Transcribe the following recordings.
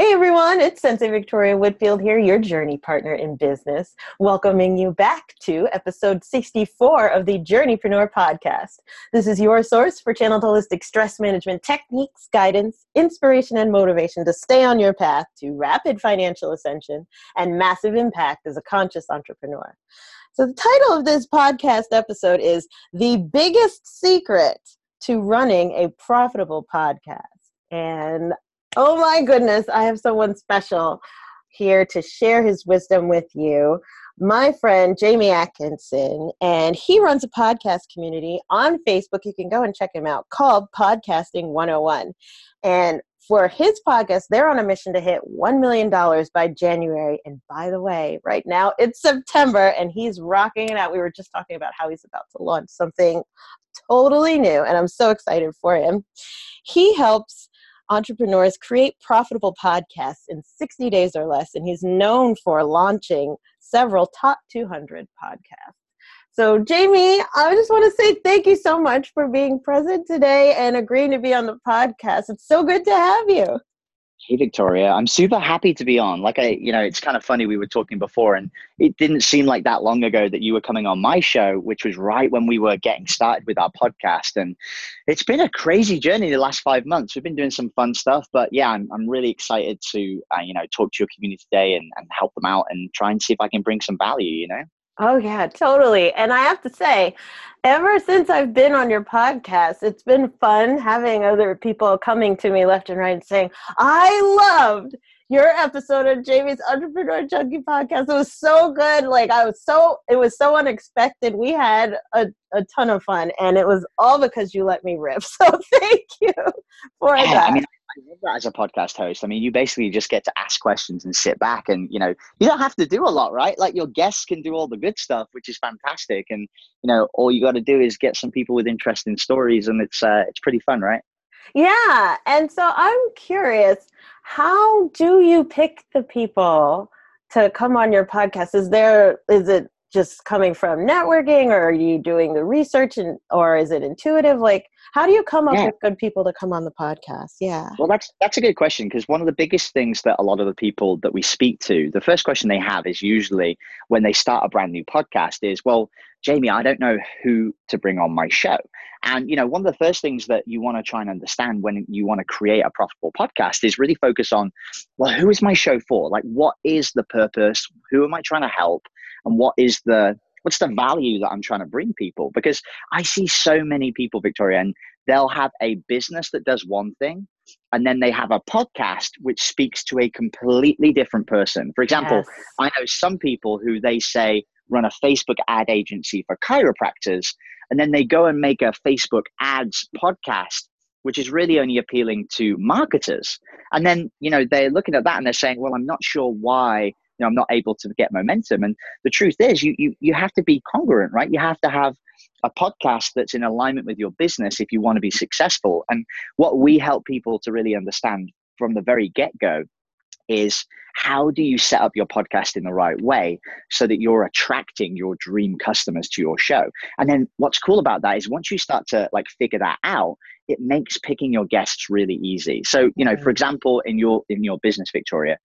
Hey everyone, it's Sensei Victoria Whitfield here, your journey partner in business, welcoming you back to episode 64 of the Journeypreneur podcast. This is your source for channeled holistic stress management techniques, guidance, inspiration, and motivation to stay on your path to rapid financial ascension and massive impact as a conscious entrepreneur. So, the title of this podcast episode is The Biggest Secret to Running a Profitable Podcast. And Oh my goodness, I have someone special here to share his wisdom with you. My friend Jamie Atkinson, and he runs a podcast community on Facebook. You can go and check him out called Podcasting 101. And for his podcast, they're on a mission to hit $1 million by January. And by the way, right now it's September and he's rocking it out. We were just talking about how he's about to launch something totally new, and I'm so excited for him. He helps entrepreneurs create profitable podcasts in 60 days or less, and he's known for launching several top 200 podcasts. So, Jamie, I just want to say thank you so much for being present today and agreeing to be on the podcast. It's so good to have you. Hey, Victoria. I'm super happy to be on. Like, I, you know, it's kind of funny. We were talking before, and it didn't seem like that long ago that you were coming on my show, which was right when we were getting started with our podcast. And it's been a crazy journey the last five months. We've been doing some fun stuff, but yeah, I'm, I'm really excited to, uh, you know, talk to your community today and, and help them out and try and see if I can bring some value, you know? Oh, yeah, totally. And I have to say, ever since I've been on your podcast, it's been fun having other people coming to me left and right and saying, I loved your episode of Jamie's Entrepreneur Junkie podcast. It was so good. Like, I was so, it was so unexpected. We had a, a ton of fun, and it was all because you let me rip. So, thank you for yeah, that. I mean, I love that as a podcast host. I mean, you basically just get to ask questions and sit back, and you know, you don't have to do a lot, right? Like your guests can do all the good stuff, which is fantastic. And you know, all you got to do is get some people with interesting stories, and it's uh, it's pretty fun, right? Yeah. And so I'm curious, how do you pick the people to come on your podcast? Is there is it just coming from networking or are you doing the research and or is it intuitive? Like how do you come up yeah. with good people to come on the podcast? Yeah. Well that's that's a good question because one of the biggest things that a lot of the people that we speak to the first question they have is usually when they start a brand new podcast is well jamie i don't know who to bring on my show. And you know one of the first things that you want to try and understand when you want to create a profitable podcast is really focus on well who is my show for? Like what is the purpose? Who am i trying to help and what is the what's the value that I'm trying to bring people? Because I see so many people, Victoria, and they'll have a business that does one thing, and then they have a podcast which speaks to a completely different person. For example, yes. I know some people who they say run a Facebook ad agency for chiropractors, and then they go and make a Facebook ads podcast which is really only appealing to marketers. And then, you know, they're looking at that and they're saying, well, I'm not sure why know, I'm not able to get momentum. And the truth is, you, you, you have to be congruent, right? You have to have a podcast that's in alignment with your business if you want to be successful. And what we help people to really understand from the very get go is how do you set up your podcast in the right way so that you're attracting your dream customers to your show and then what's cool about that is once you start to like figure that out it makes picking your guests really easy so you know for mm. example in your in your business victoria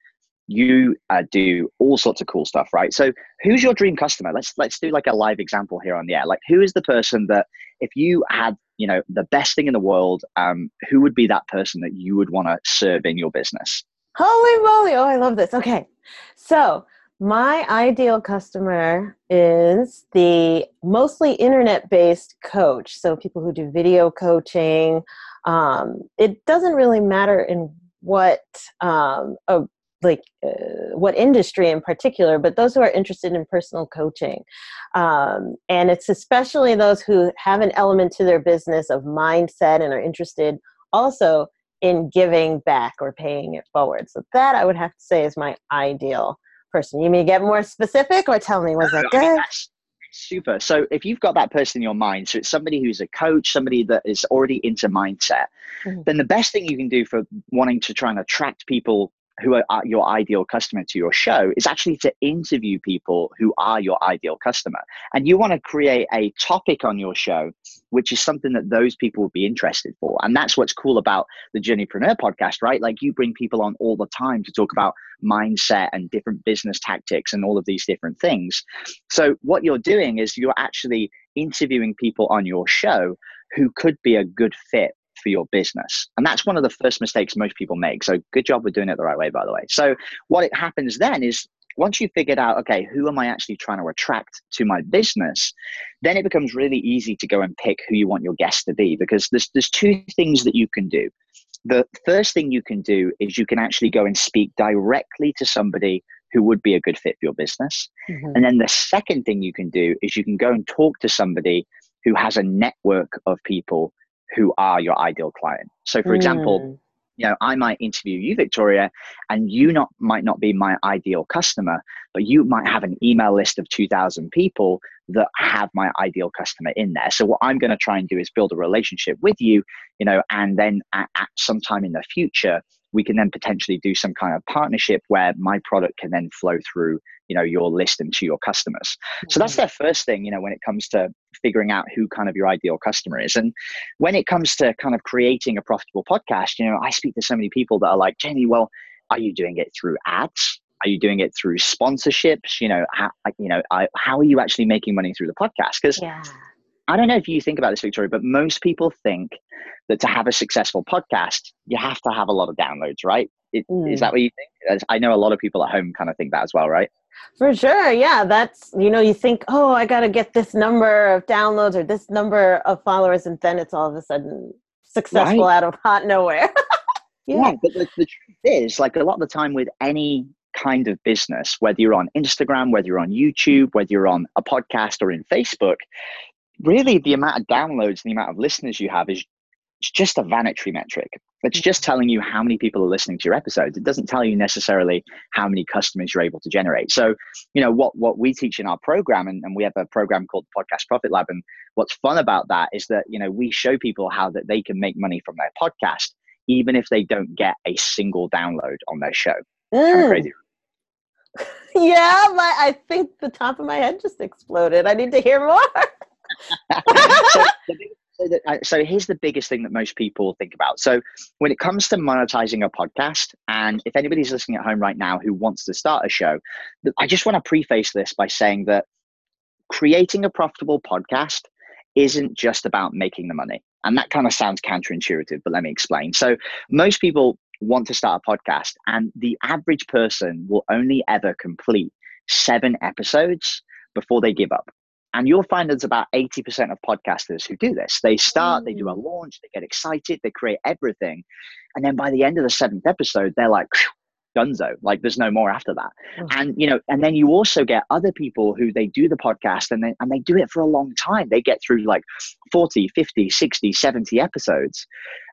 you uh, do all sorts of cool stuff right? So who's your dream customer? Let's let's do like a live example here on the air. Like who is the person that if you had you know the best thing in the world um, who would be that person that you would want to serve in your business? Holy moly. Oh i love this. Okay. So my ideal customer is the mostly internet based coach. So people who do video coaching. Um, it doesn't really matter in what um, a like uh, what industry in particular, but those who are interested in personal coaching. Um, and it's especially those who have an element to their business of mindset and are interested also in giving back or paying it forward. So that I would have to say is my ideal person. You may get more specific or tell me was that good? Super. So if you've got that person in your mind, so it's somebody who's a coach, somebody that is already into mindset, mm-hmm. then the best thing you can do for wanting to try and attract people who are uh, your ideal customer to your show is actually to interview people who are your ideal customer. And you want to create a topic on your show, which is something that those people would be interested for. And that's what's cool about the Journeypreneur podcast, right? Like you bring people on all the time to talk about mindset and different business tactics and all of these different things. So what you're doing is you're actually interviewing people on your show who could be a good fit for your business. And that's one of the first mistakes most people make. So good job with doing it the right way, by the way. So what it happens then is once you figured out, okay, who am I actually trying to attract to my business, then it becomes really easy to go and pick who you want your guest to be because there's there's two things that you can do. The first thing you can do is you can actually go and speak directly to somebody who would be a good fit for your business. Mm-hmm. And then the second thing you can do is you can go and talk to somebody who has a network of people who are your ideal client. So, for mm. example, you know, I might interview you, Victoria, and you not might not be my ideal customer, but you might have an email list of 2,000 people that have my ideal customer in there. So what I'm going to try and do is build a relationship with you, you know, and then at, at some time in the future, we can then potentially do some kind of partnership where my product can then flow through you know your list and to your customers. So that's mm-hmm. their first thing you know when it comes to figuring out who kind of your ideal customer is. And when it comes to kind of creating a profitable podcast you know i speak to so many people that are like jenny well are you doing it through ads? Are you doing it through sponsorships? You know how you know I, how are you actually making money through the podcast? Because yeah. I don't know if you think about this, Victoria, but most people think that to have a successful podcast, you have to have a lot of downloads, right? It, mm. Is that what you think? I know a lot of people at home kind of think that as well, right? For sure. Yeah. That's, you know, you think, oh, I got to get this number of downloads or this number of followers. And then it's all of a sudden successful right. out of hot nowhere. yeah. yeah. But the, the truth is, like a lot of the time with any kind of business, whether you're on Instagram, whether you're on YouTube, whether you're on a podcast or in Facebook, really the amount of downloads and the amount of listeners you have is it's just a vanity metric. It's just mm-hmm. telling you how many people are listening to your episodes. It doesn't tell you necessarily how many customers you're able to generate. So, you know, what, what we teach in our program, and, and we have a program called Podcast Profit Lab. And what's fun about that is that, you know, we show people how that they can make money from their podcast, even if they don't get a single download on their show. Mm. Kind of crazy. Yeah, my, I think the top of my head just exploded. I need to hear more. so, so, here's the biggest thing that most people think about. So when it comes to monetizing a podcast, and if anybody's listening at home right now who wants to start a show, I just want to preface this by saying that creating a profitable podcast isn't just about making the money. And that kind of sounds counterintuitive, but let me explain. So most people want to start a podcast, and the average person will only ever complete seven episodes before they give up. And you'll find there's about 80% of podcasters who do this. They start, they do a mm. launch, they get excited, they create everything. And then by the end of the seventh episode, they're like, dunzo like there's no more after that. And you know and then you also get other people who they do the podcast and they and they do it for a long time. They get through like 40 50 60 70 episodes.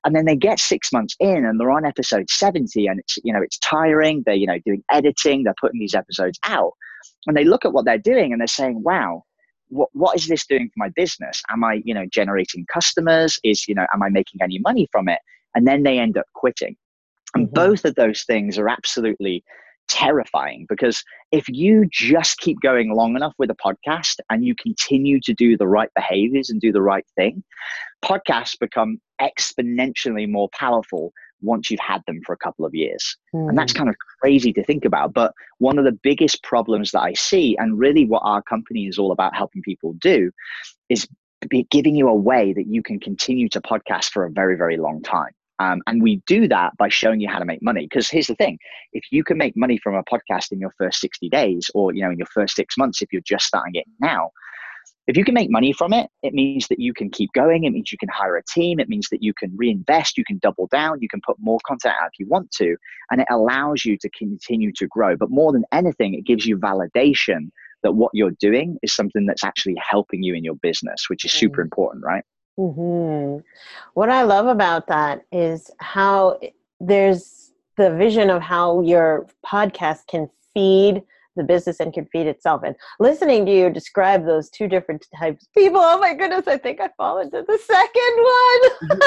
And then they get six months in and they're on episode 70 and it's you know it's tiring. They're you know doing editing. They're putting these episodes out. And they look at what they're doing and they're saying wow what, what is this doing for my business? Am I, you know, generating customers? Is, you know, am I making any money from it? And then they end up quitting. And mm-hmm. both of those things are absolutely terrifying because if you just keep going long enough with a podcast and you continue to do the right behaviors and do the right thing, podcasts become exponentially more powerful once you've had them for a couple of years. Mm. And that's hmm. kind of crazy to think about. But one of the biggest problems that I see, and really what our company is all about helping people do, is giving you a way that you can continue to podcast for a very, very long time. Um, and we do that by showing you how to make money. Because here's the thing: if you can make money from a podcast in your first 60 days, or you know, in your first six months, if you're just starting it now, if you can make money from it, it means that you can keep going. It means you can hire a team. It means that you can reinvest. You can double down. You can put more content out if you want to. And it allows you to continue to grow. But more than anything, it gives you validation that what you're doing is something that's actually helping you in your business, which is super mm-hmm. important, right? Mm-hmm. What I love about that is how there's the vision of how your podcast can feed the business and can feed itself. And listening to you describe those two different types of people, oh my goodness, I think I fall into the second one.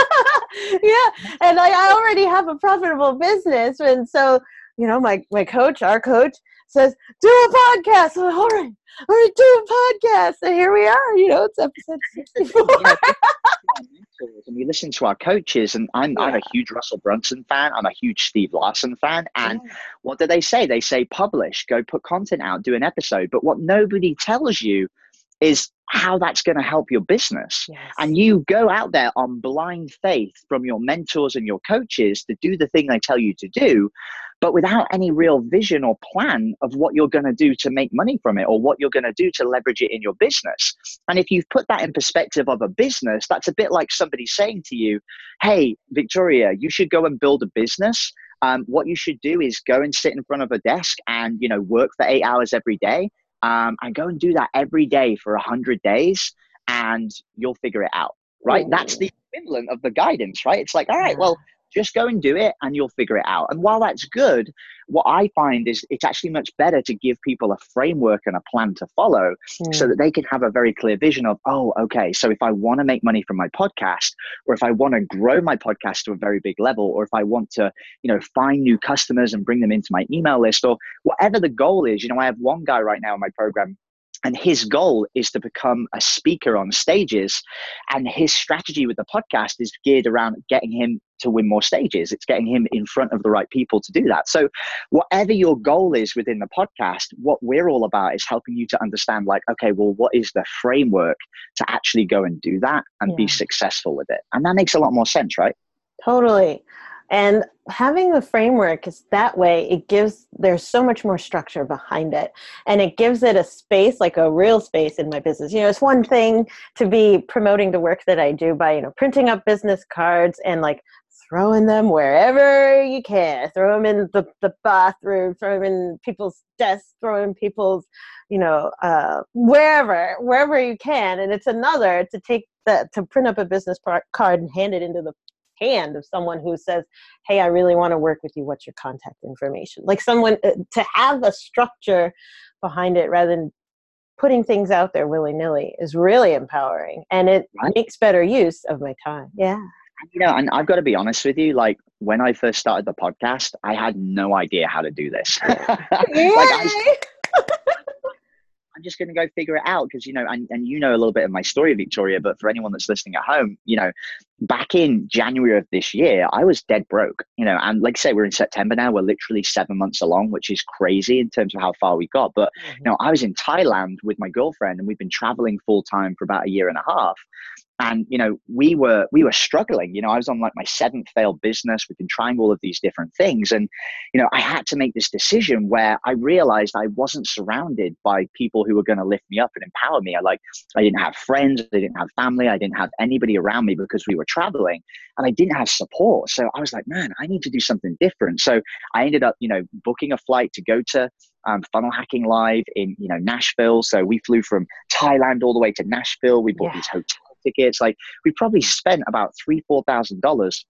yeah. And I, I already have a profitable business. And so you know, my, my coach, our coach says, do a podcast. I'm like, all right, all right, do a podcast. And here we are, you know, it's episode 64. and we listen to our coaches and I'm, yeah. I'm a huge Russell Brunson fan. I'm a huge Steve Larsen fan. And yeah. what do they say? They say publish, go put content out, do an episode. But what nobody tells you is how that's going to help your business. Yes. And you go out there on blind faith from your mentors and your coaches to do the thing they tell you to do, but without any real vision or plan of what you're going to do to make money from it or what you're going to do to leverage it in your business. And if you've put that in perspective of a business, that's a bit like somebody saying to you, Hey, Victoria, you should go and build a business. Um, what you should do is go and sit in front of a desk and you know work for eight hours every day um, and go and do that every day for 100 days and you'll figure it out right Ooh. that's the equivalent of the guidance right it's like all right well just go and do it and you'll figure it out. And while that's good, what I find is it's actually much better to give people a framework and a plan to follow mm. so that they can have a very clear vision of, oh, okay, so if I want to make money from my podcast, or if I want to grow my podcast to a very big level, or if I want to, you know, find new customers and bring them into my email list, or whatever the goal is, you know, I have one guy right now in my program and his goal is to become a speaker on stages and his strategy with the podcast is geared around getting him to win more stages. It's getting him in front of the right people to do that. So whatever your goal is within the podcast what we're all about is helping you to understand like okay well what is the framework to actually go and do that and yeah. be successful with it? And that makes a lot more sense right? Totally. And having the framework is that way it gives there's so much more structure behind it. And it gives it a space like a real space in my business. You know it's one thing to be promoting the work that i do by you know printing up business cards and like throwing them wherever you can throw them in the, the bathroom throw them in people's desks throw them in people's you know uh, wherever wherever you can and it's another to take that to print up a business card and hand it into the hand of someone who says, Hey, I really want to work with you. What's your contact information? Like someone uh, to have a structure behind it rather than putting things out there willy nilly is really empowering and it right. makes better use of my time. Yeah. You know, and I've got to be honest with you, like when I first started the podcast, I had no idea how to do this. like I, I'm just going to go figure it out because you know, and, and you know a little bit of my story, Victoria. But for anyone that's listening at home, you know, back in January of this year, I was dead broke. You know, and like I say, we're in September now. We're literally seven months along, which is crazy in terms of how far we got. But mm-hmm. you know, I was in Thailand with my girlfriend, and we've been traveling full time for about a year and a half and you know we were we were struggling you know i was on like my seventh failed business we've been trying all of these different things and you know i had to make this decision where i realized i wasn't surrounded by people who were going to lift me up and empower me i like i didn't have friends i didn't have family i didn't have anybody around me because we were traveling and i didn't have support so i was like man i need to do something different so i ended up you know booking a flight to go to um, funnel hacking live in you know Nashville. So we flew from Thailand all the way to Nashville. We bought yeah. these hotels tickets. Like we probably spent about three, four thousand dollars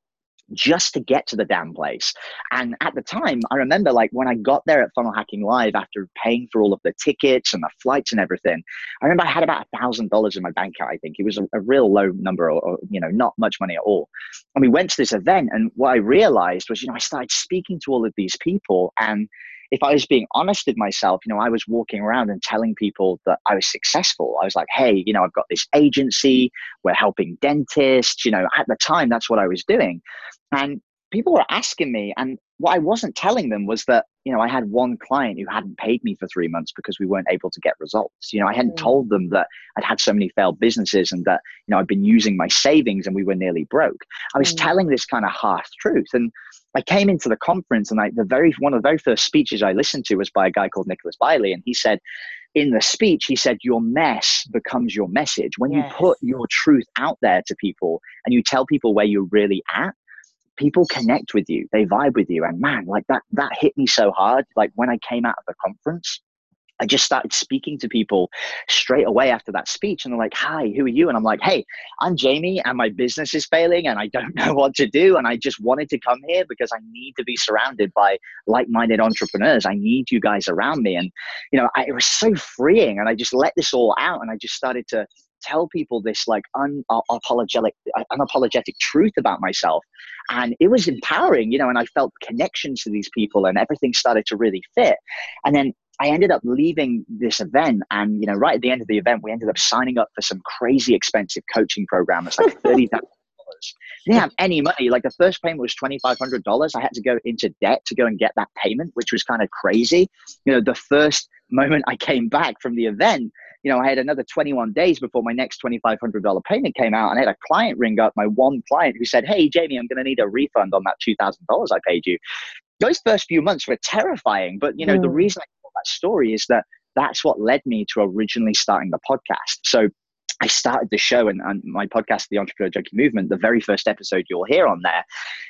just to get to the damn place. And at the time, I remember like when I got there at Funnel Hacking Live after paying for all of the tickets and the flights and everything, I remember I had about a thousand dollars in my bank account. I think it was a, a real low number or, or, you know, not much money at all. And we went to this event and what I realized was, you know, I started speaking to all of these people and if I was being honest with myself, you know, I was walking around and telling people that I was successful. I was like, hey, you know, I've got this agency, we're helping dentists. You know, at the time, that's what I was doing. And people were asking me, and what I wasn't telling them was that, you know, I had one client who hadn't paid me for three months because we weren't able to get results. You know, I hadn't mm. told them that I'd had so many failed businesses and that, you know, I'd been using my savings and we were nearly broke. I was mm. telling this kind of harsh truth. And I came into the conference and I, the very one of the very first speeches I listened to was by a guy called Nicholas Bailey, and he said, in the speech, he said, Your mess becomes your message. When yes. you put your truth out there to people and you tell people where you're really at, people connect with you, they vibe with you. And man, like that, that hit me so hard. Like when I came out of the conference, I just started speaking to people straight away after that speech. And they're like, Hi, who are you? And I'm like, Hey, I'm Jamie and my business is failing and I don't know what to do. And I just wanted to come here because I need to be surrounded by like minded entrepreneurs. I need you guys around me. And, you know, I, it was so freeing. And I just let this all out and I just started to tell people this like unapologetic, uh, uh, unapologetic truth about myself. And it was empowering, you know, and I felt connections to these people and everything started to really fit. And then I ended up leaving this event, and you know, right at the end of the event, we ended up signing up for some crazy expensive coaching program. It's like thirty thousand dollars. Didn't have any money. Like the first payment was twenty five hundred dollars. I had to go into debt to go and get that payment, which was kind of crazy. You know, the first moment I came back from the event, you know, I had another 21 days before my next $2,500 payment came out. And I had a client ring up, my one client who said, Hey, Jamie, I'm going to need a refund on that $2,000 I paid you. Those first few months were terrifying. But, you know, mm. the reason I told that story is that that's what led me to originally starting the podcast. So I started the show and, and, my podcast, The Entrepreneur Junkie Movement, the very first episode you'll hear on there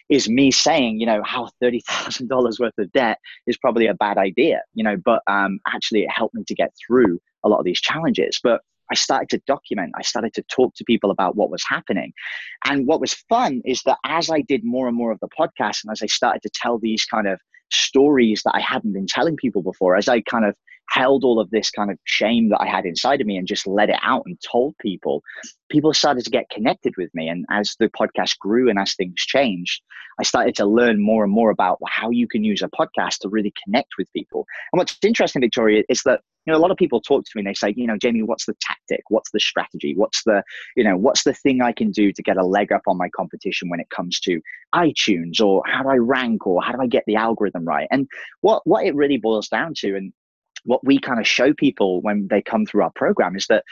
is me saying, you know, how $30,000 worth of debt is probably a bad idea, you know, but um, actually it helped me to get through a lot of these challenges. But I started to document, I started to talk to people about what was happening. And what was fun is that as I did more and more of the podcast and as I started to tell these kind of stories that I hadn't been telling people before as I kind of held all of this kind of shame that I had inside of me and just let it out and told people, people started to get connected with me. And as the podcast grew and as things changed, I started to learn more and more about how you can use a podcast to really connect with people. And what's interesting, Victoria, is that you know a lot of people talk to me and they say, you know, Jamie, what's the tactic? What's the strategy? What's the, you know, what's the thing I can do to get a leg up on my competition when it comes to iTunes or how do I rank or how do I get the algorithm right? And what what it really boils down to, and what we kind of show people when they come through our program is that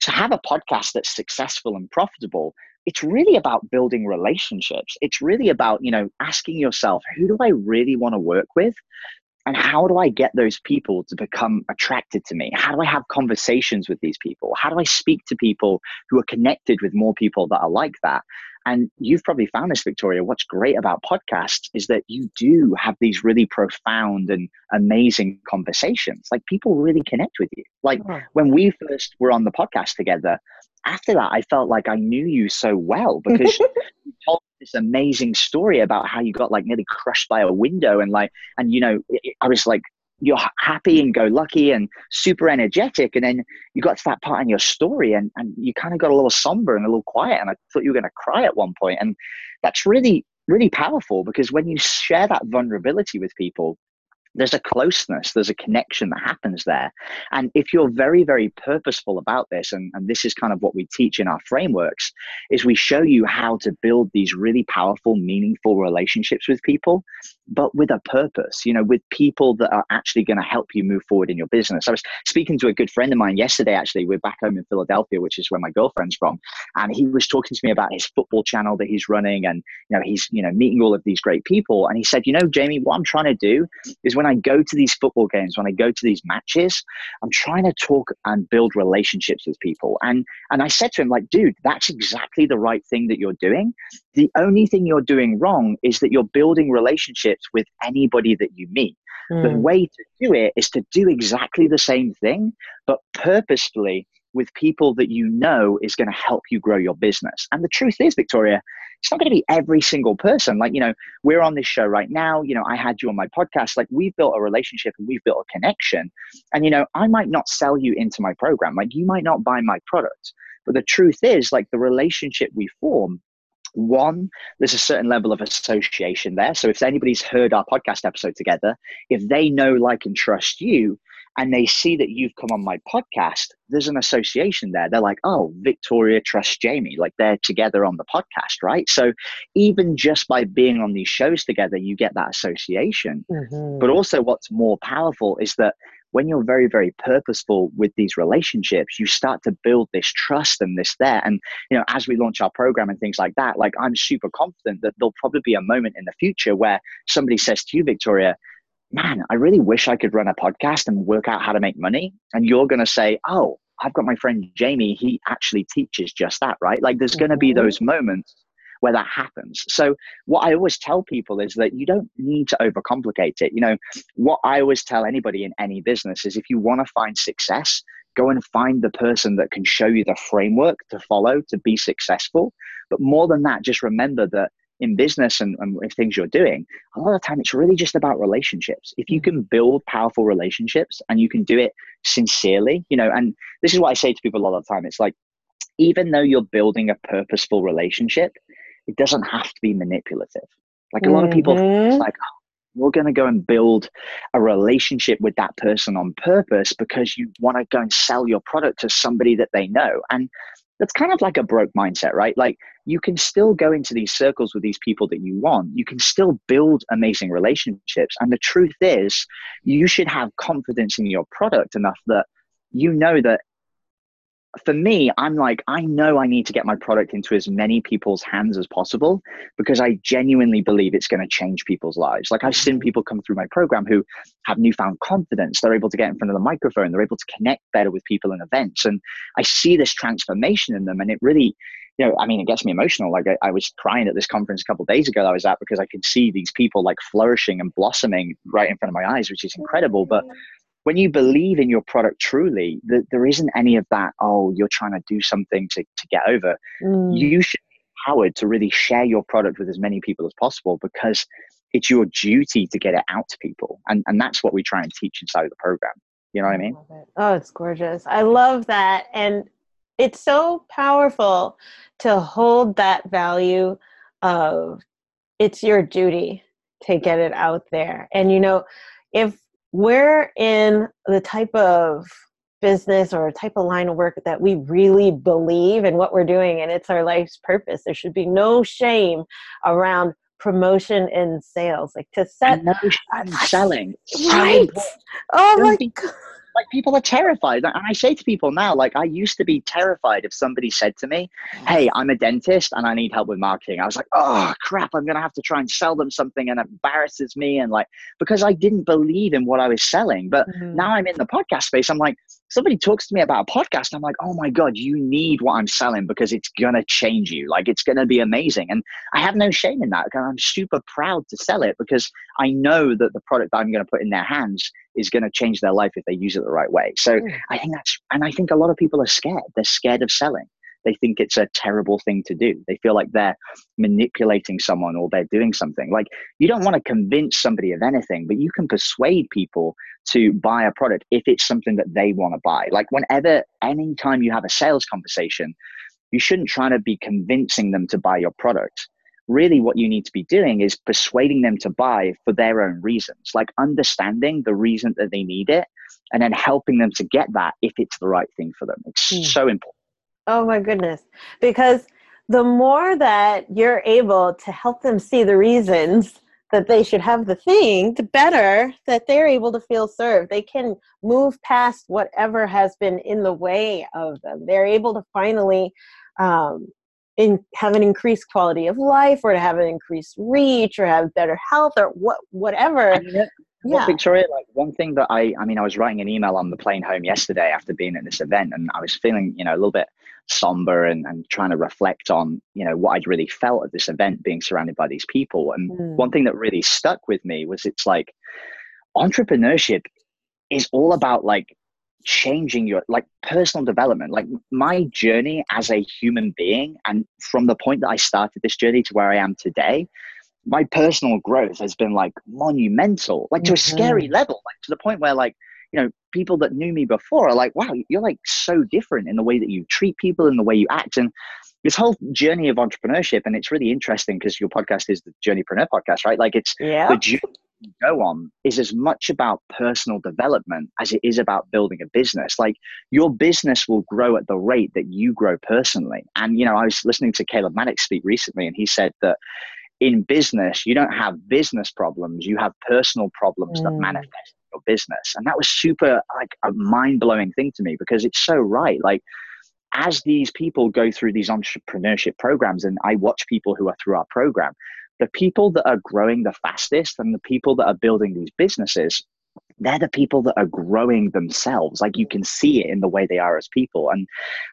to have a podcast that's successful and profitable it's really about building relationships it's really about you know asking yourself who do i really want to work with and how do i get those people to become attracted to me how do i have conversations with these people how do i speak to people who are connected with more people that are like that and you've probably found this, Victoria. What's great about podcasts is that you do have these really profound and amazing conversations. Like people really connect with you. Like when we first were on the podcast together, after that, I felt like I knew you so well because you told this amazing story about how you got like nearly crushed by a window and like, and you know, I was like you're happy and go lucky and super energetic and then you got to that part in your story and, and you kind of got a little somber and a little quiet and i thought you were going to cry at one point and that's really really powerful because when you share that vulnerability with people there's a closeness, there's a connection that happens there. And if you're very, very purposeful about this, and, and this is kind of what we teach in our frameworks, is we show you how to build these really powerful, meaningful relationships with people, but with a purpose, you know, with people that are actually going to help you move forward in your business. I was speaking to a good friend of mine yesterday, actually. We're back home in Philadelphia, which is where my girlfriend's from. And he was talking to me about his football channel that he's running and, you know, he's, you know, meeting all of these great people. And he said, you know, Jamie, what I'm trying to do is when I go to these football games, when I go to these matches, I'm trying to talk and build relationships with people. And and I said to him, like, dude, that's exactly the right thing that you're doing. The only thing you're doing wrong is that you're building relationships with anybody that you meet. Mm. The hmm. way to do it is to do exactly the same thing, but purposefully with people that you know is going to help you grow your business. And the truth is, Victoria, it's not going to be every single person. Like, you know, we're on this show right now. You know, I had you on my podcast. Like, we've built a relationship and we've built a connection. And, you know, I might not sell you into my program. Like, you might not buy my product. But the truth is, like, the relationship we form one, there's a certain level of association there. So if anybody's heard our podcast episode together, if they know, like, and trust you, and they see that you've come on my podcast, there's an association there. They're like, oh, Victoria trusts Jamie. Like they're together on the podcast, right? So even just by being on these shows together, you get that association. Mm-hmm. But also, what's more powerful is that when you're very, very purposeful with these relationships, you start to build this trust and this there. And, you know, as we launch our program and things like that, like I'm super confident that there'll probably be a moment in the future where somebody says to you, Victoria, man, I really wish I could run a podcast and work out how to make money. And you're going to say, oh, I've got my friend Jamie. He actually teaches just that, right? Like there's going to be mm-hmm. those moments where that happens. So what I always tell people is that you don't need to overcomplicate it. You know, what I always tell anybody in any business is if you want to find success, go and find the person that can show you the framework to follow to be successful. But more than that, just remember that in business and, and things you're doing, a lot of the time it's really just about relationships. If you can build powerful relationships and you can do it sincerely, you know, and this is what I say to people a lot of the time. It's like even though you're building a purposeful relationship, it doesn't have to be manipulative. Like a lot of people, Mhm. like, oh, you're going to go and build a relationship with that person on purpose because you want to go and sell your product to somebody that they know. And that's kind of like a broke mindset, right? Like you can still go into these circles with these people that you want. You can still build amazing relationships. And the truth is, you should have confidence in your product enough that you know that for me, I'm like, I know I need to get my product into as many people's hands as possible because I genuinely believe it's going to change people's lives. Like, I've seen mm-hmm. people come through my program who have newfound confidence. They're able to get in front of the microphone, they're able to connect better with people in events. And I see this transformation in them. And it really, you know, I mean, it gets me emotional. Like, I, I was crying at this conference a couple days ago that I was at because I could see these people like flourishing and blossoming right in front of my eyes, which is incredible. But when you believe in your product truly, that there isn't any of that, oh, you're trying to do something to, to get over. Mm. You should be empowered to really share your product with as many people as possible because it's your duty to get it out to people. And, and that's what we try and teach inside of the program. You know what I mean? love it. Oh, it's gorgeous. I love that. And it's so powerful to hold that value of it's your duty to get it out there. And, you know, if we're in the type of business or type of line of work that we really believe in what we're doing and it's our life's purpose, there should be no shame around promotion and sales. Like to set And no shame selling. Right. Oh Don't my be- god. Like people are terrified and i say to people now like i used to be terrified if somebody said to me hey i'm a dentist and i need help with marketing i was like oh crap i'm gonna have to try and sell them something and it embarrasses me and like because i didn't believe in what i was selling but Mhm. now i'm in the podcast space i'm like somebody talks to me about a podcast i'm like oh my god you need what i'm selling because it's gonna change you like it's gonna be amazing and i have no shame in that and i'm super proud to sell it because i know that the product that i'm gonna put in their hands is going to change their life if they use it the right way. So Mm. I think that's, and I think a lot of people are scared. They're scared of selling. They think it's a terrible thing to do. They feel like they're manipulating someone or they're doing something. Like you don't want to convince somebody of anything, but you can persuade people to buy a product if it's something that they want to buy. Like whenever, anytime you have a sales conversation, you shouldn't try to be convincing them to buy your product really what you need to be doing is persuading them to buy for their own reasons like understanding the reason that they need it and then helping them to get that if it's the right thing for them it's Hmm. so important Oh my goodness. Because the more that you're able to help them see the reasons that they should have the thing, the better that they're able to feel served. They can move past whatever has been in the way of them. They're able to finally um, in, have an increased quality of life or to have an increased reach or have better health or what whatever. Know, Well, Yeah. Victoria, like one thing that I, I mean, I was writing an email on the plane home yesterday after being at this event, and I was feeling, you know, a little bit somber and, and trying to reflect on, you know, what I'd really felt at this event, being surrounded by these people. And Mm. one thing that really stuck with me was it's like entrepreneurship is all about like changing your like personal development like my journey as a human being and from the point that i started this journey to where i am today my personal growth has been like monumental like to a scary mm-hmm. level like to the point where like you know people that knew me before are like wow you're like so different in the way that you treat people and the way you act and this whole journey of entrepreneurship and it's really interesting because your podcast is the journeypreneur podcast right like it's Yeah. the journey you go on is as much about personal development as it is about building a business. Like your business will grow at the rate that you grow personally. And you know, I was listening to Caleb Maddix speak recently, and he said that in business you don't have business problems; you have personal problems that Mm. manifest in your business. And that was super like a mind blowing thing to me because it's so right. Like as these people go through these entrepreneurship programs, and I watch people who are through our program, the people that are growing the fastest and the people that are building these businesses, they're the people that are growing themselves. Like you can see it in the way they are as people. And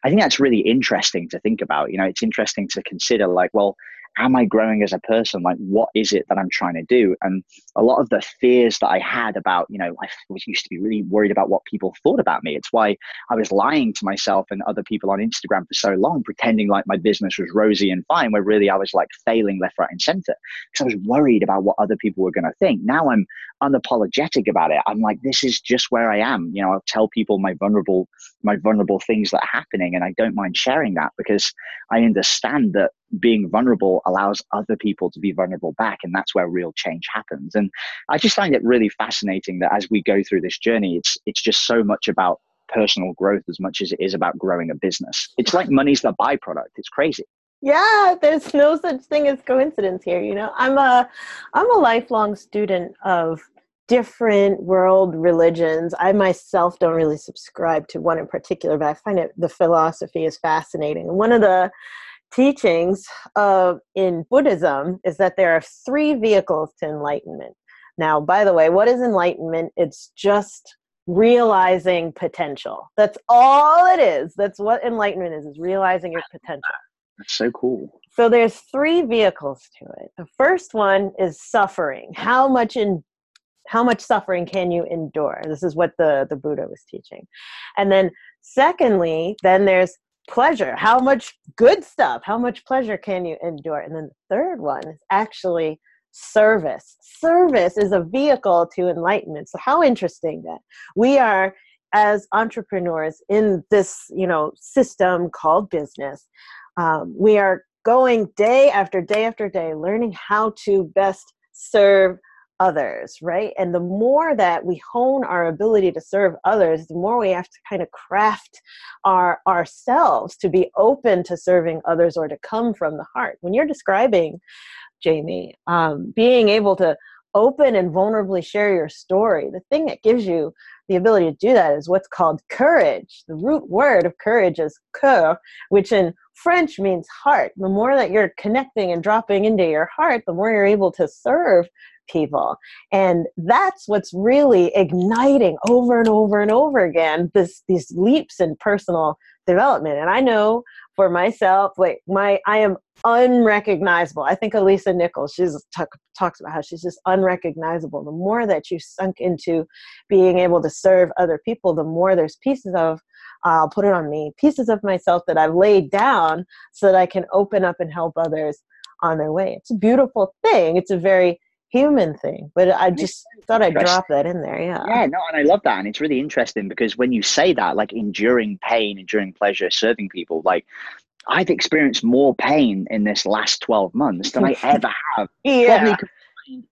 I think that's really interesting to think about. You know, it's interesting to consider like, well, am I growing as a person? Like, what is it that I'm trying to do? And a lot of the fears that I had about, you know, I was used to be really worried about what people thought about me. It's why I was lying to myself and other people on Instagram for so long, pretending like my business was rosy and fine, where really I was like failing left, right, and center because I was worried about what other people were going to think. Now I'm unapologetic about it. I'm like, this is just where I am. You know, I'll tell people my vulnerable, my vulnerable things that are happening, and I don't mind sharing that because I understand that being vulnerable allows other people to be vulnerable back and that's where real change happens. And i just find it really fascinating that as we go through this journey it's it's just so much about personal growth as much as it is about growing a business. It's like money's the byproduct. It's crazy. Yeah there's no such thing as coincidence here you know? I'm a i'm a lifelong student of different world religions. I myself don't really subscribe to one in particular but i find it the philosophy is fascinating. One of the teachings of in Buddhism is that there are three vehicles to enlightenment. Now, by the way, what is enlightenment? It's just realizing potential. That's all it is. That's what enlightenment is, is realizing your potential. That's so cool. So there's three vehicles to it. The first one is suffering. How much in how much suffering can you endure? This is what the, the Buddha was teaching. And then secondly, then there's pleasure. How much good stuff how much pleasure can you endure? And then the third one is actually service. Service is a vehicle to enlightenment. So how interesting that we are as entrepreneurs in this you know system called business um, we are going day after day after day learning how to best serve others, right? And the more that we hone our ability to serve others, the more we have to kind of craft our ourselves to be open to serving others or to come from the heart. When you're describing, Jamie, um, being able to open and vulnerably share your story, the thing that gives you the ability to do that is what's called courage. The root word of courage is cœur, which in French means heart. The more that you're connecting and dropping into your heart, the more you're able to serve people. And that's what's really igniting over and over and over again this these leaps in personal development. And i know for myself like my i am unrecognizable. I think Lisa Nichols she's talk, talks about how she's just unrecognizable. The more that you sunk into being able to serve other people the more there's pieces of i'll put it on me pieces of myself that i've laid down so that i can open up and help others on their way. It's a beautiful thing. It's a very human thing. But I just thought I'd drop that in there. Yeah. Yeah, no, and I love that. And it's really interesting because when you say that, like enduring pain, enduring pleasure, serving people, like I've experienced more pain in this last 12 months than I ever have. yeah.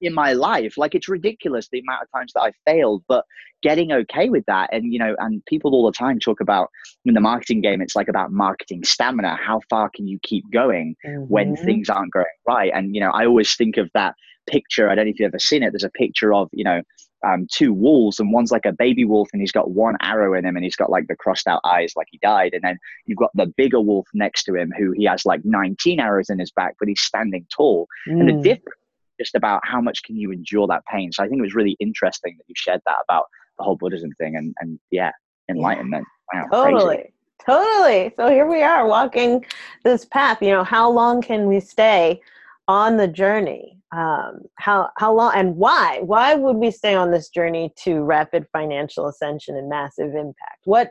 in my life. Like it's ridiculous the amount of times that I failed, but getting okay with that. And you know, and people all the time talk about in the marketing game, it's like about marketing stamina. How far can you keep going mm-hmm. when things aren't going right? And you know, I always think of that picture. I don't know if you've ever seen it. There's a picture of, you know, um, two wolves, and one's like a baby wolf, and he's got one arrow in him, and he's got like the crossed out eyes, like he died. And then you've got the bigger wolf next to him, who he has like 19 arrows in his back, but he's standing tall. Mm. And the mm. difference just about how much can you endure that pain. So I think it was really interesting that you shared that about the whole Buddhism thing, and and yeah, enlightenment. Wow, totally. Crazy. Totally. So here we are walking this path. You know, how long can we stay on the journey? um, how how long and why why would we stay on this journey to rapid financial ascension and massive impact what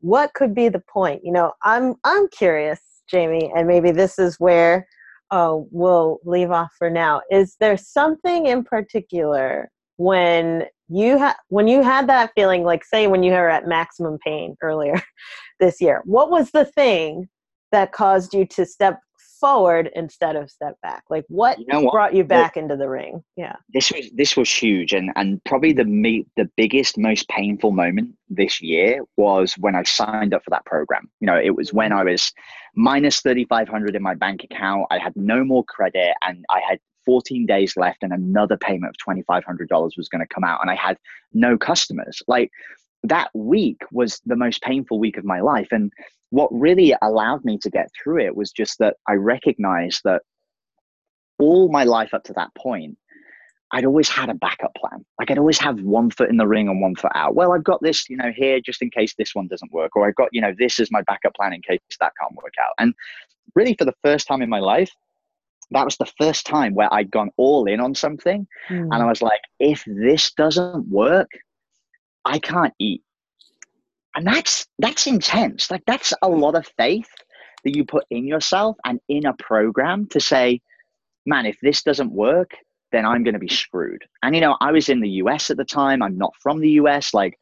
what could be the point you know i'm i'm curious jamie and maybe this is where uh, we'll leave off for now is there something in particular when you had when you had that feeling like say when you were at maximum pain earlier this year what was the thing that caused you to step forward instead of step back like what, you know what? brought you back into the ring? Yeah. This was this was huge and and probably the me the biggest most painful moment this year was when i signed up for that program. You know it was when mm-hmm. i was minus 3500 in my bank account i had no more credit and i had 14 days left and another payment of $2500 was going to come out and i had no customers. Like that week was the most painful week of my life and what really allowed me to get through it was just that I recognized that all my life up to that point, I'd always had a backup plan. Like I'd always have one foot in the ring and one foot out. Well, I've got this, you know, here just in case this one doesn't work, or I've got, you know, this is my backup plan in case that can't work out. And really, for the first time in my life, that was the first time where I'd gone all in on something. Mm. And I was like, if this doesn't work, I can't eat. And that's that's intense. Like that's a lot of faith that you put in yourself and in a program to say, man, if this doesn't work, then I'm going to be screwed. And you know, I was in the US at the time. I'm not from the US. Like,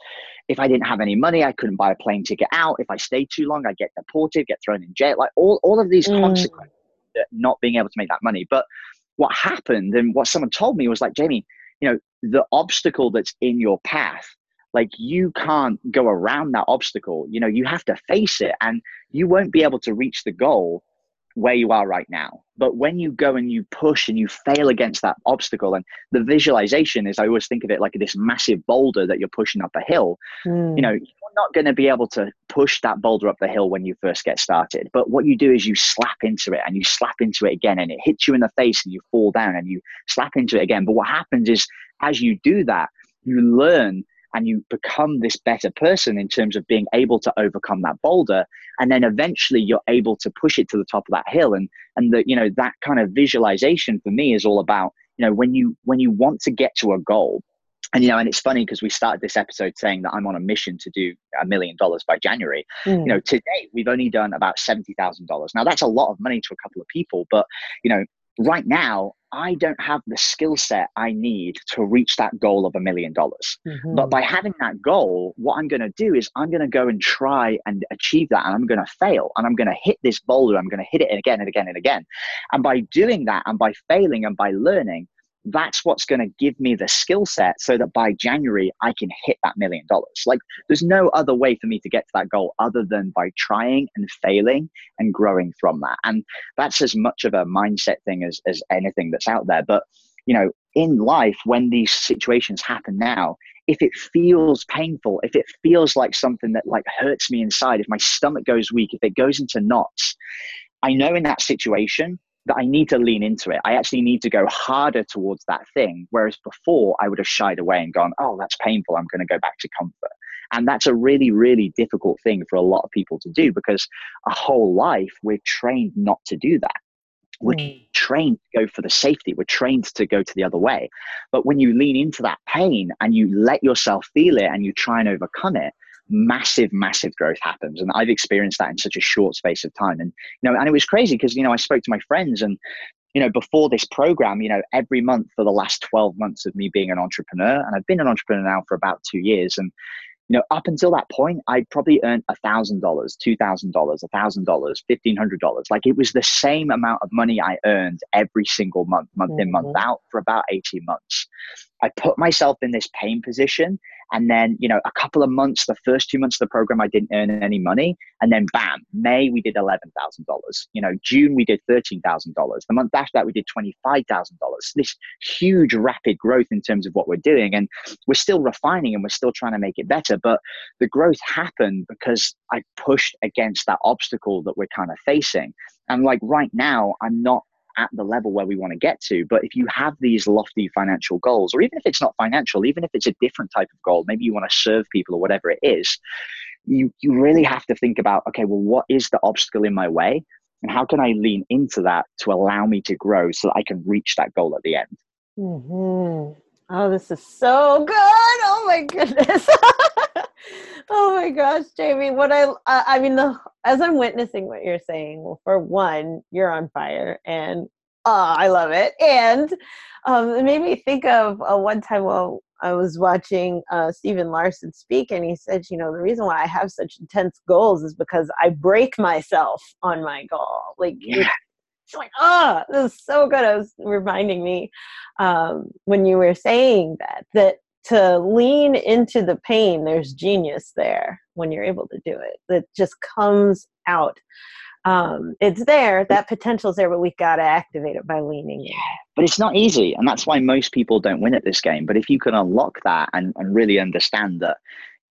if I didn't have any money, I couldn't buy a plane ticket out. If I stayed too long, I'd get deported, get thrown in jail. Like all, all of these mm. consequences not being able to make that money. But what happened and what someone told me was like, Jamie, you know, the obstacle that's in your path, like you can't go around that obstacle. You know, you have to face it and you won't be able to reach the goal where you are right now. But when you go and you push and you fail against that obstacle, and the visualization is, I always think of it like this massive boulder that you're pushing up a hill. Mm. You know, you're not going to be able to push that boulder up the hill when you first get started. But what you do is you slap into it and you slap into it again, and it hits you in the face and you fall down and you slap into it again. But what happens is, as you do that, you learn and you become this better person in terms of being able to overcome that boulder and then eventually you're able to push it to the top of that hill. And and the you know that kind of visualization for me is all about you know when you when you want to get to a goal and you know and it's funny because we started this episode saying that i'm on a mission to do a million dollars by january. Mm. you know today we've only done about $70000 now that's a lot of money to a couple of people but you know right now I don't have the skill set I need to reach that goal of a million dollars. Mm-hmm. But by having that goal, what I'm going to do is I'm going to go and try and achieve that. And I'm going to fail and I'm going to hit this boulder. I'm going to hit it again and again and again. And by doing that and by failing and by learning, that's what's going to give me the skill set so that by January I can hit that million dollars. Like there's no other way for me to get to that goal other than by trying and failing and growing from that. And that's as much of a mindset thing as, as anything that's out there. But you know, in life, when these situations happen now, if it feels painful, if it feels like something that like hurts me inside, if my stomach goes weak, if it goes into knots, I know in that situation that I need to lean into it. I actually need to go harder towards that thing. Whereas before, I would have shied away and gone, oh, that's painful. I'm going to go back to comfort. And that's a really, really difficult thing for a lot of people to do because a whole life we're trained not to do that. We're mm. trained to go for the safety. We're trained to go to the other way. But when you lean into that pain and you let yourself feel it and you try and overcome it, massive, massive growth happens. And I've experienced that in such a short space of time. And, you know, and it was crazy because, you know, I spoke to my friends and, you know, before this program, you know, every month for the last 12 months of me being an entrepreneur, and I've been an entrepreneur now for about two years. And, you know, up until that point, I probably earned a thousand dollars, two thousand dollars, a thousand dollars, fifteen hundred dollars. Like it was the same amount of money I earned every single month, month mm-hmm. in, month mm-hmm. out for about 18 months. I put myself in this pain position and then, you know, a couple of months, the first two months of the program, I didn't earn any money. And then bam, May, we did $11,000. You know, June, we did $13,000. The month after that, we did $25,000. This huge rapid growth in terms of what we're doing. And we're still refining and we're still trying to make it better. But the growth happened because I pushed against that obstacle that we're kind of facing. And like right now, I'm not at the level where we want to get to. But if you have these lofty financial goals, or even if it's not financial, even if it's a different type of goal, maybe you want to serve people or whatever it is, you, you really have to think about okay, well, what is the obstacle in my way? And how can I lean into that to allow me to grow so that I can reach that goal at the end? Mm-hmm. Oh, this is so good. Oh my goodness. oh my gosh, Jamie, what I I mean the as I'm witnessing what you're saying, well for one, you're on fire and uh, I love it. And um, it made me think of uh, one time while I was watching uh, Stephen Larsen speak, and he said, you know, the reason why I have such intense goals is because I break myself on my goal. Like, yeah. it's like, oh, this is so good. It was reminding me um, when you were saying that, that to lean into the pain, there's genius there when you're able to do it. That just comes out. Um, it's there, that potential's there, but we've got to activate it by leaning in. But it's not easy, and that's why most people don't win at this game. But if you can unlock that and, and really understand that,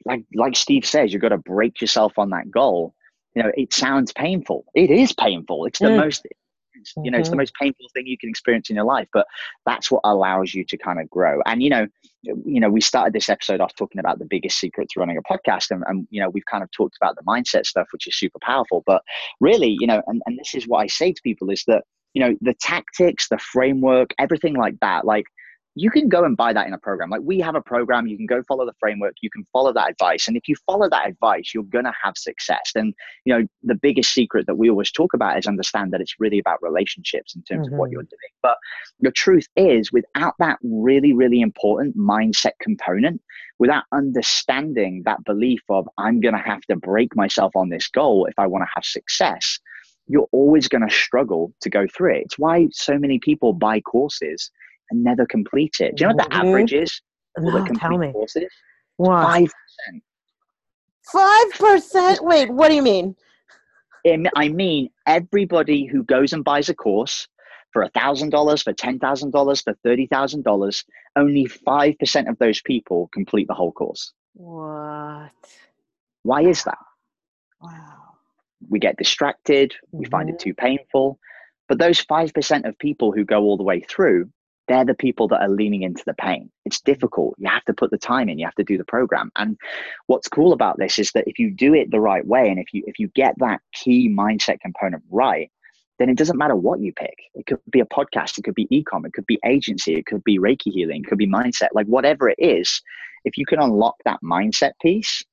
like like Steve says, you've got to break yourself on that goal. You know, it sounds painful. It is painful. It's the mm. most you know, mm-hmm. it's the mm-hmm. most painful thing you can experience in your life, but that's what allows you to kind of grow. And you know, you know, we started this episode off talking about the biggest secret to running a podcast, and, and you know, we've kind of talked about the mindset stuff, which is super powerful. But really, you know, and, and this is what I say to people is that you know, the tactics, the framework, everything like that. Like you can go and buy that in a program. Like we have a program, you can go follow the framework, you can follow that advice. And if you follow that advice, you're going to have success. And, you know, the biggest secret that we always talk about is understand that it's really about relationships in terms mm-hmm. of what mm-hmm. you're doing. But the truth is, without that really, really important mindset component, without understanding that belief of, I'm going to have to break myself on this goal if I want to have success, you're always going to struggle to go through it. It's why so many people buy courses and never complete it. Do you know what the mm-hmm. average is? No, tell me. Courses? What? Five percent. Five percent? Wait, what do you mean? I mean, everybody who goes and buys a course for $1,000, for $10,000, for $30,000, only 5% of those people complete the whole course. What? Why is that? Wow. We get distracted, we mm-hmm. find it mm-hmm. too painful. But those 5% of people who go all the way through they're the people that are leaning into the pain. It's mm. difficult. You have to put the time in. You have to do the program. And what's cool about this is that if you do it the right way, and if you if you get that key mindset component right, then it doesn't matter what you pick. It could be a podcast, it could be e-com, it could be agency, it could be Reiki healing, it could be mindset. Like whatever it is, if you can unlock that mindset piece,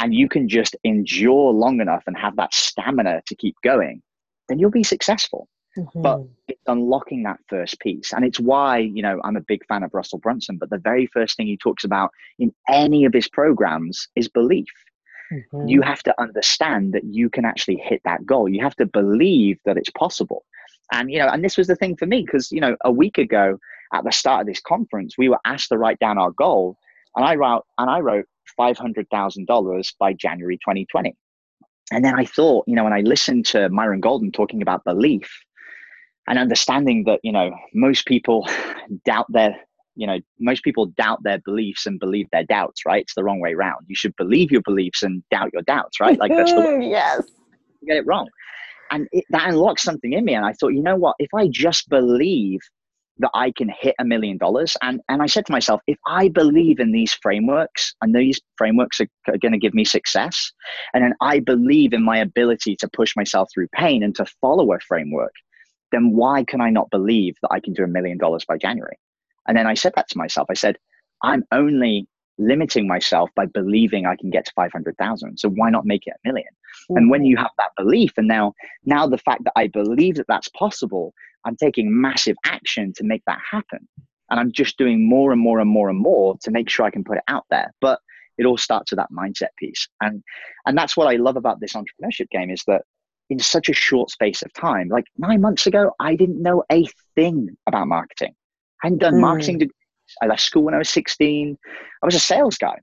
and you can just endure long enough and have that stamina to keep going, then you'll be successful. Mm-hmm. But it's unlocking that first piece. And it's why, you know, I'm a big fan of Russell Brunson, but the very first thing he talks about in any of his programs is belief. Mm-hmm. You have to understand that you can actually hit that goal. You have to believe that it's possible. And, you know, and this was the thing for me because, you know, a week ago at the start of this conference, we were asked to write down our goal. And I wrote, and I wrote $500,000 by January 2020. And then I thought, you know, when I listened to Myron Golden talking about belief, and understanding that you know most people doubt their you know most people doubt their beliefs and believe their doubts right? It's the wrong way around you should believe your beliefs and doubt your doubts right? Like that's the way yes. you get it wrong. And it, that unlocked something in me and i thought you know what? If i just believe that i can hit a million dollars and and i said to myself if i believe in these frameworks and these frameworks are, are going to give me success and then i believe in my ability to push myself through pain and to follow a framework then why can I not believe that I can do a million dollars by January? And then I said that to myself. I said, I'm only limiting myself by believing I can get to 500,000. So why not make it a 1000000 mm-hmm. And when you have that belief, and now, now the fact that I believe that that's possible, I'm taking massive action to make that happen. And I'm just doing more and more and more and more to make sure I can put it out there. But it all starts with that mindset piece. And, and that's what I love about this entrepreneurship game is that in such a short space of time. Like nine months ago, I didn't know a thing about marketing. I hadn't done mm. marketing degrees. I left school when I was 16. I was a sales guy.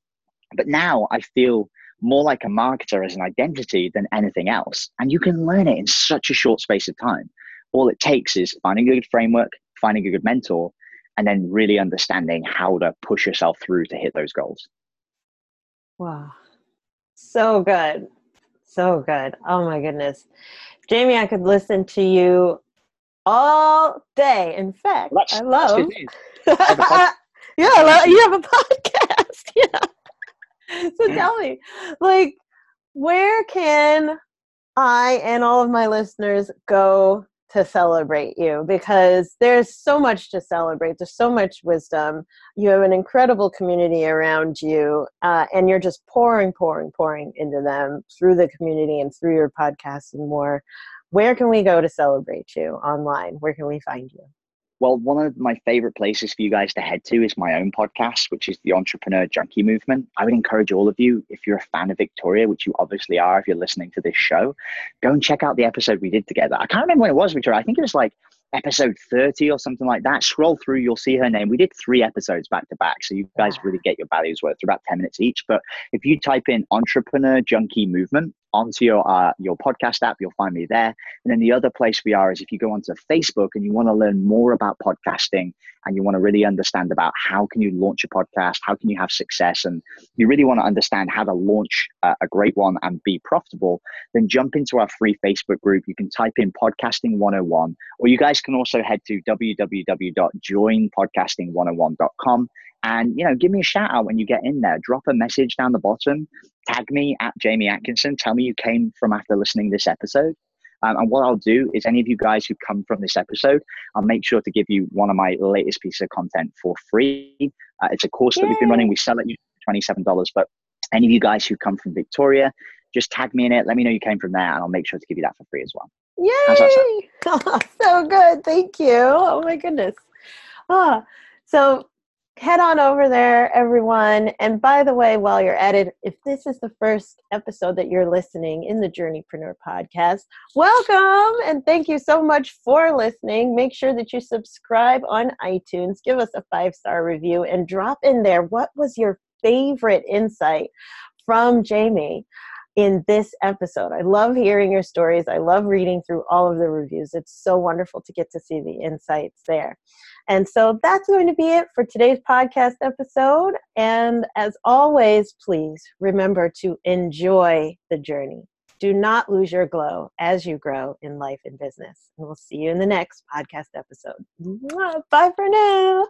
But now I feel more like a marketer as an identity than anything else. And you can learn it in such a short space of time. All it takes is finding a good framework, finding a good mentor, and then really understanding how to push yourself through to hit those goals. Wow. So good. So good. Oh my goodness. Jamie, I could listen to you all day. In fact, well, I love. Yeah, I love, you have a podcast. yeah. So tell me, like, where can I and all of my listeners go to celebrate you because there's so much to celebrate. There's so much wisdom. You have an incredible community around you, uh, and you're just pouring, pouring, pouring into them through the community and through your podcast and more. Where can we go to celebrate you online? Where can we find you? Well, one of my favorite places for you guys to head to is my own podcast, which is the Entrepreneur Junkie Movement. I would encourage all of you, if you're a fan of Victoria, which you obviously are if you're listening to this show, go and check out the episode we did together. I can't remember when it was, Victoria. I think it was like episode 30 or something like that. Scroll through, you'll see her name. We did three episodes back to back. So you guys really get your values worth. They're about 10 minutes each. But if you type in Entrepreneur Junkie Movement, onto your uh, your podcast app. You'll find me there. And then the other place we are is if you go onto Facebook and you want to learn more about podcasting and you want to really understand about how can you launch a podcast, how can you have success, and you really want to understand how to launch a great one and be profitable, then jump into our free Facebook group. You can type in podcasting 101, or you guys can also head to www.joinpodcasting101.com and you know give me a shout out when you get in there drop a message down the bottom tag me at jamie atkinson tell me you came from after listening this episode Um, and what I'll do is, any of you guys who come from this episode, I'll make sure to give you one of my latest pieces of content for free. Uh, it's a course Yay. that we've been running. We sell it $27, but any of you guys who come from Victoria, just tag me in it. Let me know you came from there, and I'll make sure to give you that for free as well. Yay! so good. Thank you. Oh my goodness. Ah, so head on over there, everyone. And by the way, while you're at it, if this is the first episode that you're listening in the Journeypreneur podcast, welcome and thank you so much for listening. Make sure that you subscribe on iTunes, give us a five star review, and drop in there what was your favorite insight from Jamie in this episode. I love hearing your stories. I love reading through all of the reviews. It's so wonderful to get to see the insights there. And so that's going to be it for today's podcast episode. And as always, please remember to enjoy the journey. Do not lose your glow as you grow in life and business. And we'll see you in the next podcast episode. Bye for now.